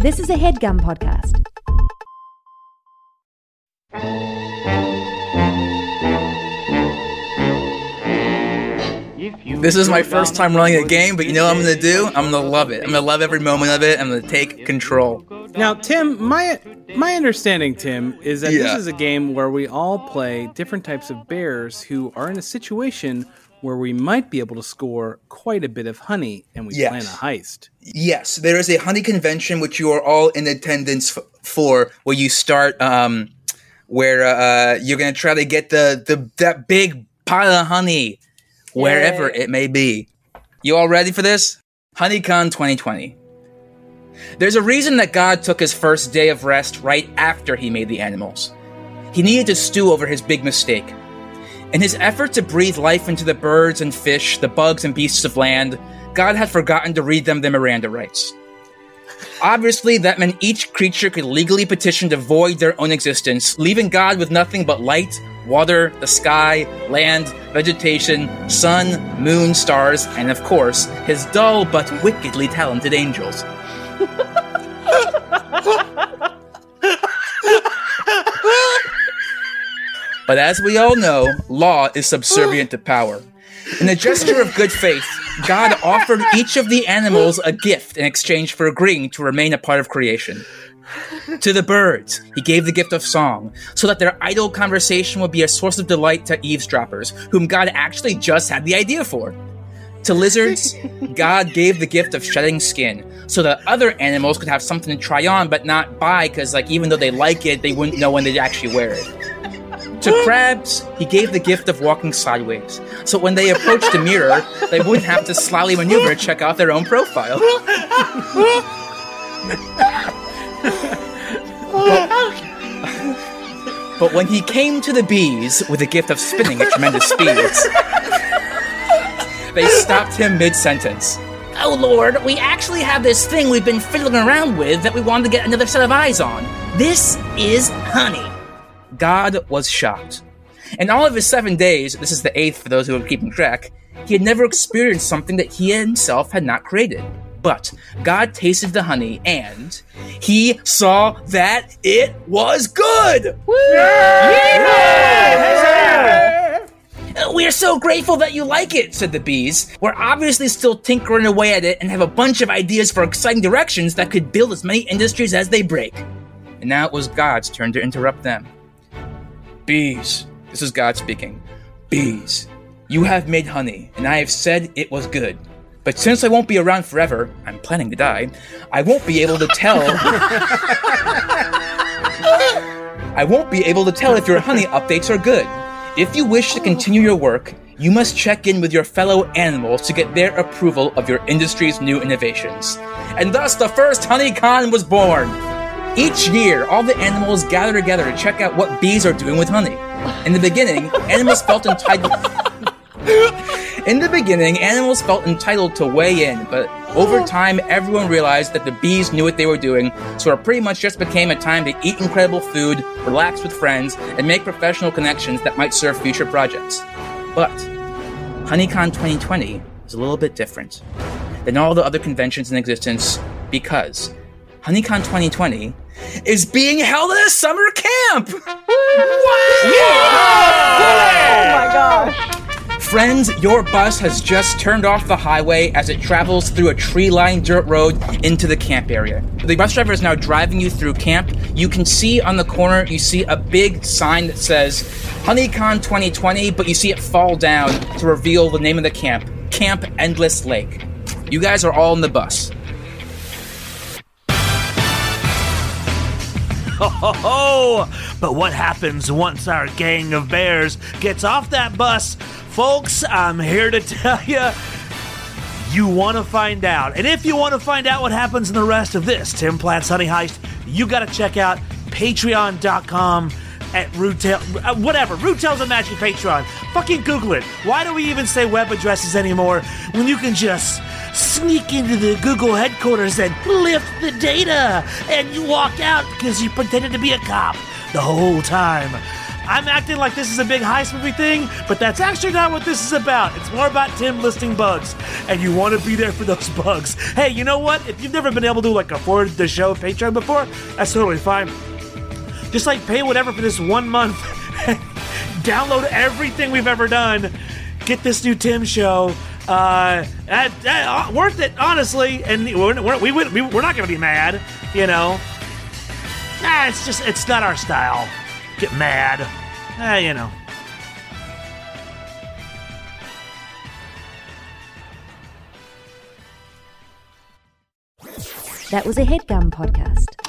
This is a headgum podcast. This is my first time running a game, but you know what I'm gonna do? I'm gonna love it. I'm gonna love every moment of it. I'm gonna take control. Now, Tim, my my understanding, Tim, is that Yeah. this is a game where we all play different types of bears who are in a situation where we might be able to score quite a bit of honey, and we Yes. plan a heist. Yes, there is a honey convention which you are all in attendance f- for, where you start, um, where uh, you're gonna try to get the the that big pile of honey, wherever it may be. You all ready for this? HoneyCon 2020. There's a reason that God took his first day of rest right after he made the animals. He needed to stew over his big mistake. In his effort to breathe life into the birds and fish, the bugs and beasts of land, God had forgotten to read them the Miranda rights. Obviously, that meant each creature could legally petition to void their own existence, leaving God with nothing but light, water, the sky, land, vegetation, sun, moon, stars, and of course, his dull but wickedly talented angels. But as we all know, law is subservient to power. In a gesture of good faith, God offered each of the animals a gift in exchange for agreeing to remain a part of creation. To the birds, he gave the gift of song, so that their idle conversation would be a source of delight to eavesdroppers, whom God actually just had the idea for. To lizards, God gave the gift of shedding skin, so that other animals could have something to try on but not buy, because like even though they like it, they wouldn't know when they'd actually wear it. To crabs, he gave the gift of walking sideways, so when they approached a mirror, they wouldn't have to slyly maneuver to check out their own profile. But when he came to the bees with the gift of spinning at tremendous speeds, they stopped him mid sentence. Oh Lord, we actually have this thing we've been fiddling around with that we wanted to get another set of eyes on. This is honey. God was shocked. In all of his seven days, this is the eighth for those who are keeping track, he had never experienced something that he himself had not created. But God tasted the honey and he saw that it was good. Uh, we are so grateful that you like it, said the bees. We're obviously still tinkering away at it and have a bunch of ideas for exciting directions that could build as many industries as they break. And now it was God's turn to interrupt them. Bees, this is God speaking. Bees, you have made honey, and I have said it was good. But since I won't be around forever, I'm planning to die, I won't be able to tell. I won't be able to tell if your honey updates are good. If you wish to continue your work, you must check in with your fellow animals to get their approval of your industry's new innovations. And thus the first HoneyCon was born. Each year, all the animals gather together to check out what bees are doing with honey. In the beginning, animals felt entitled. In the beginning, animals felt entitled to weigh in, but over time, everyone realized that the bees knew what they were doing, so it pretty much just became a time to eat incredible food, relax with friends, and make professional connections that might serve future projects. But HoneyCon 2020 is a little bit different than all the other conventions in existence because HoneyCon 2020 is being held at a summer camp! Oh my gosh. Friends, your bus has just turned off the highway as it travels through a tree lined dirt road into the camp area. The bus driver is now driving you through camp. You can see on the corner, you see a big sign that says HoneyCon 2020, but you see it fall down to reveal the name of the camp Camp Endless Lake. You guys are all in the bus. Ho ho ho! But what happens once our gang of bears gets off that bus? Folks, I'm here to tell you you want to find out. And if you want to find out what happens in the rest of this Tim Platt's Honey Heist, you got to check out patreon.com at Rootail, uh, whatever. Rude Tales a magic Patreon. Fucking Google it. Why do we even say web addresses anymore when you can just sneak into the Google headquarters and lift the data and you walk out because you pretended to be a cop the whole time? I'm acting like this is a big heist movie thing, but that's actually not what this is about. It's more about Tim listing bugs, and you want to be there for those bugs. Hey, you know what? If you've never been able to like afford the show Patreon before, that's totally fine. Just like pay whatever for this one month. Download everything we've ever done. Get this new Tim show. Uh, uh, uh, worth it, honestly. And we're, we're, we, we, we're not going to be mad, you know. Nah, it's just, it's not our style. Get mad. Ah, you know. That was a headgum podcast.